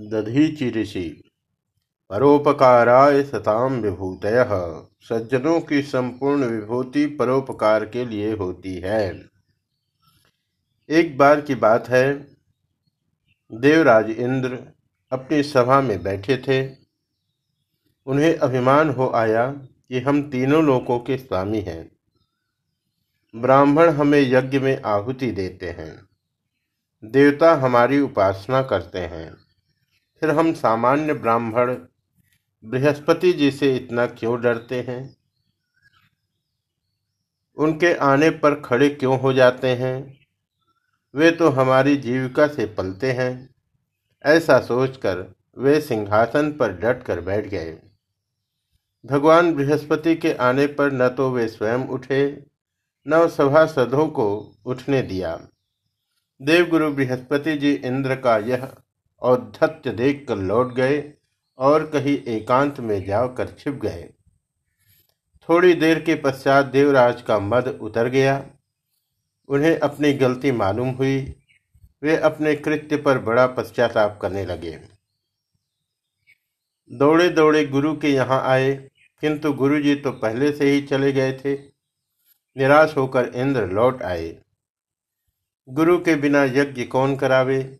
दधीचि ऋषि परोपकाराय सताम विभूत सज्जनों की संपूर्ण विभूति परोपकार के लिए होती है। एक बार की बात है, देवराज इंद्र अपनी सभा में बैठे थे। उन्हें अभिमान हो आया कि हम तीनों लोकों के स्वामी हैं। ब्राह्मण हमें यज्ञ में आहुति देते हैं। देवता हमारी उपासना करते हैं। फिर हम सामान्य ब्राह्मण बृहस्पति जी से इतना क्यों डरते हैं? उनके आने पर खड़े क्यों हो जाते हैं? वे तो हमारी जीविका से पलते हैं। ऐसा सोचकर वे सिंहासन पर डट कर बैठ गए। भगवान बृहस्पति के आने पर न तो वे स्वयं उठे, न सभासदों को उठने दिया। देवगुरु बृहस्पति जी इंद्र का यह औद्धत्य देखकर लौट गए और कहीं एकांत में जाकर छिप गए। थोड़ी देर के पश्चात देवराज का मद उतर गया। उन्हें अपनी गलती मालूम हुई। वे अपने कृत्य पर बड़ा पश्चाताप करने लगे। दौड़े दौड़े गुरु के यहाँ आए, किंतु गुरु जी तो पहले से ही चले गए थे। निराश होकर इंद्र लौट आए। गुरु के बिना यज्ञ कौन करावे?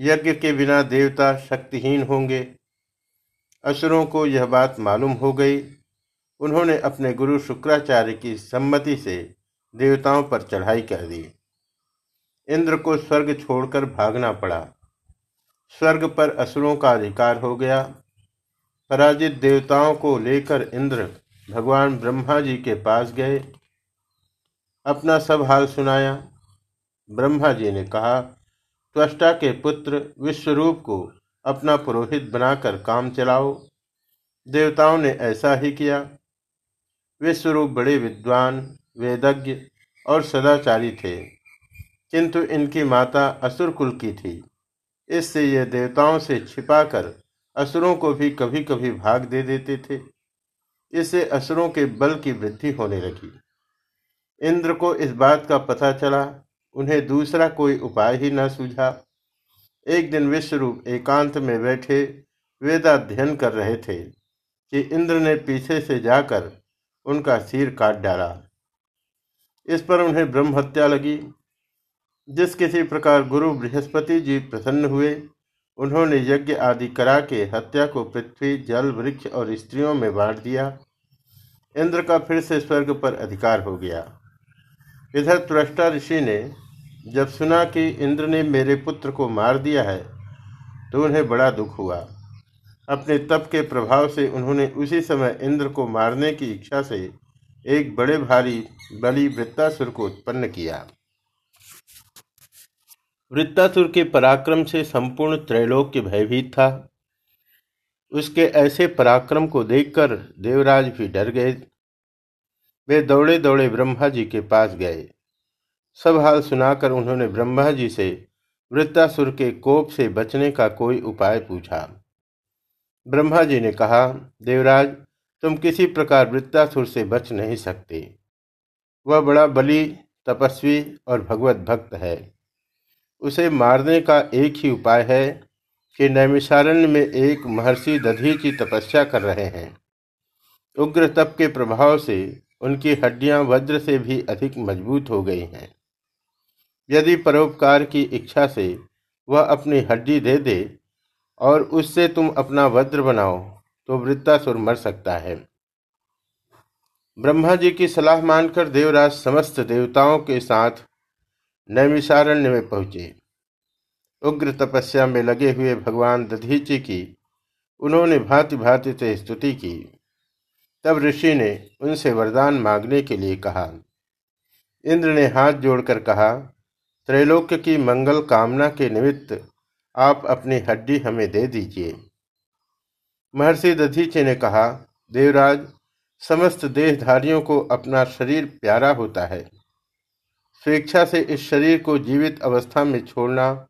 यज्ञ के बिना देवता शक्तिहीन होंगे। असुरों को यह बात मालूम हो गई। उन्होंने अपने गुरु शुक्राचार्य की सम्मति से देवताओं पर चढ़ाई कर दी। इंद्र को स्वर्ग छोड़कर भागना पड़ा। स्वर्ग पर असुरों का अधिकार हो गया। पराजित देवताओं को लेकर इंद्र भगवान ब्रह्मा जी के पास गए। अपना सब हाल सुनाया। ब्रह्मा जी ने कहा त्वष्टा के पुत्र विश्वरूप को अपना पुरोहित बनाकर काम चलाओ। देवताओं ने ऐसा ही किया। विश्वरूप बड़े विद्वान, वेदज्ञ और सदाचारी थे, किंतु इनकी माता असुर कुल की थी। इससे ये देवताओं से छिपाकर असुरों को भी कभी कभी भाग दे देते थे। इससे असुरों के बल की वृद्धि होने लगी। इंद्र को इस बात का पता चला उन्हें दूसरा कोई उपाय ही न सूझा। एक दिन विश्वरूप एकांत में बैठे वेदाध्ययन कर रहे थे कि इंद्र ने पीछे से जाकर उनका सिर काट डाला। इस पर उन्हें ब्रह्म हत्या लगी। जिस किसी प्रकार गुरु बृहस्पति जी प्रसन्न हुए, उन्होंने यज्ञ आदि करा के हत्या को पृथ्वी, जल, वृक्ष और स्त्रियों में बांट दिया। इंद्र का फिर से स्वर्ग पर अधिकार हो गया। इधर त्रष्टा ऋषि ने जब सुना कि इंद्र ने मेरे पुत्र को मार दिया है तो उन्हें बड़ा दुख हुआ। अपने तप के प्रभाव से उन्होंने उसी समय इंद्र को मारने की इच्छा से एक बड़े भारी बलि वृत्तासुर को उत्पन्न किया। वृत्तासुर के पराक्रम से संपूर्ण त्रैलोक्य भयभीत था। उसके ऐसे पराक्रम को देखकर देवराज भी डर गए। वे दौड़े दौड़े ब्रह्मा जी के पास गए। सब हाल सुनाकर उन्होंने ब्रह्मा जी से वृत्तासुर के कोप से बचने का कोई उपाय पूछा। ब्रह्मा जी ने कहा, देवराज, तुम किसी प्रकार वृत्तासुर से बच नहीं सकते। वह बड़ा बली, तपस्वी और भगवत भक्त है। उसे मारने का एक ही उपाय है कि नैमिषारण्य में एक महर्षि दधीची तपस्या कर रहे हैं। उग्र तप के प्रभाव से उनकी हड्डियाँ वज्र से भी अधिक मज़बूत हो गई हैं। यदि परोपकार की इच्छा से वह अपनी हड्डी दे दे और उससे तुम अपना वज्र बनाओ तो वृत्तासुर मर सकता है। ब्रह्मा जी की सलाह मानकर देवराज समस्त देवताओं के साथ नैमिषारण्य में पहुँचे। उग्र तपस्या में लगे हुए भगवान दधीची की उन्होंने भांति भांति से स्तुति की। तब ऋषि ने उनसे वरदान मांगने के लिए कहा। इंद्र ने हाथ जोड़कर कहा, त्रैलोक्य की मंगल कामना के निमित्त आप अपनी हड्डी हमें दे दीजिए। महर्षि दधीचे ने कहा, देवराज, समस्त देहधारियों को अपना शरीर प्यारा होता है। स्वेच्छा से इस शरीर को जीवित अवस्था में छोड़ना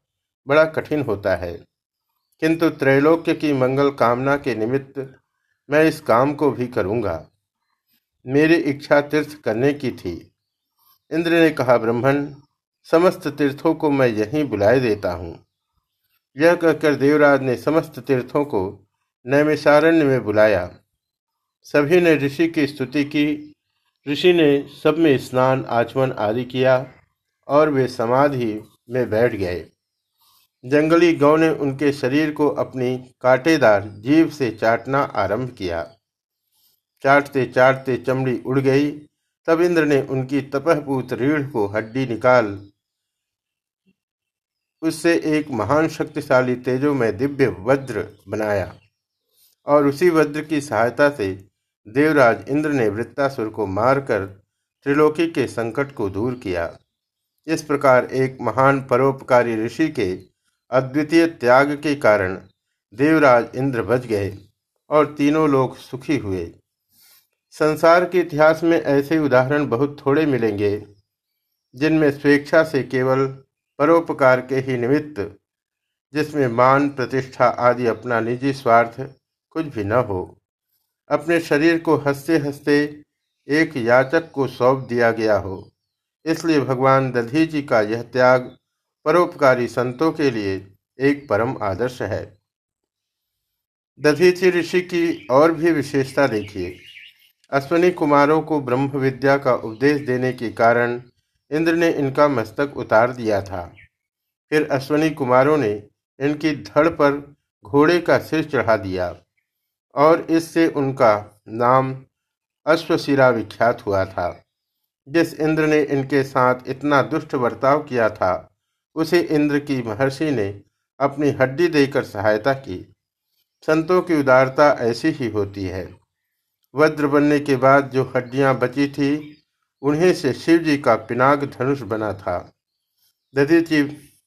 बड़ा कठिन होता है। किंतु त्रैलोक्य की मंगल कामना के निमित्त मैं इस काम को भी करूँगा। मेरी इच्छा तीर्थ करने की थी। इंद्र ने कहा, ब्रह्मण, समस्त तीर्थों को मैं यहीं बुलाए देता हूँ। यह कहकर देवराज ने समस्त तीर्थों को नैमिषारण्य में बुलाया। सभी ने ऋषि की स्तुति की। ऋषि ने सब में स्नान, आचमन आदि किया और वे समाधि में बैठ गए। जंगली गौ ने उनके शरीर को अपनी कांटेदार जीव से चाटना आरंभ किया। चाटते चाटते चमड़ी उड़ गई। तब इंद्र ने उनकी तपहपूत रीढ़ को हड्डी निकाल। उससे एक महान शक्तिशाली तेजो में दिव्य वज्र बनाया और उसी वज्र की सहायता से देवराज इंद्र ने वृत्तासुर को मारकर त्रिलोकी के संकट को दूर किया। इस प्रकार एक महान परोपकारी ऋषि के अद्वितीय त्याग के कारण देवराज इंद्र बच गए और तीनों लोग सुखी हुए। संसार के इतिहास में ऐसे उदाहरण बहुत थोड़े मिलेंगे, जिनमें स्वेच्छा से केवल परोपकार के ही निमित्त, जिसमें मान, प्रतिष्ठा आदि अपना निजी स्वार्थ कुछ भी न हो, अपने शरीर को हँसते हँसते एक याचक को सौंप दिया गया हो। इसलिए भगवान दधी जी का यह त्याग परोपकारी संतों के लिए एक परम आदर्श है। दधीची ऋषि की और भी विशेषता देखिए। अश्विनी कुमारों को ब्रह्म विद्या का उपदेश देने के कारण इंद्र ने इनका मस्तक उतार दिया था। फिर अश्विनी कुमारों ने इनकी धड़ पर घोड़े का सिर चढ़ा दिया और इससे उनका नाम अश्वशिरा विख्यात हुआ था, जिस इंद्र ने इनके साथ इतना दुष्ट बर्ताव किया था। उसे इंद्र की महर्षि ने अपनी हड्डी देकर सहायता की। संतों की उदारता ऐसी ही होती है। वज्र बनने के बाद जो हड्डियाँ बची थी, उन्हें से शिव जी का पिनाक धनुष बना था। दधीचि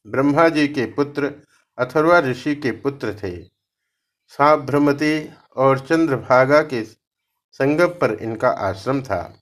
ब्रह्मा जी के पुत्र अथर्वा ऋषि के पुत्र थे। साभ्रमती और चंद्रभागा के संगम पर इनका आश्रम था।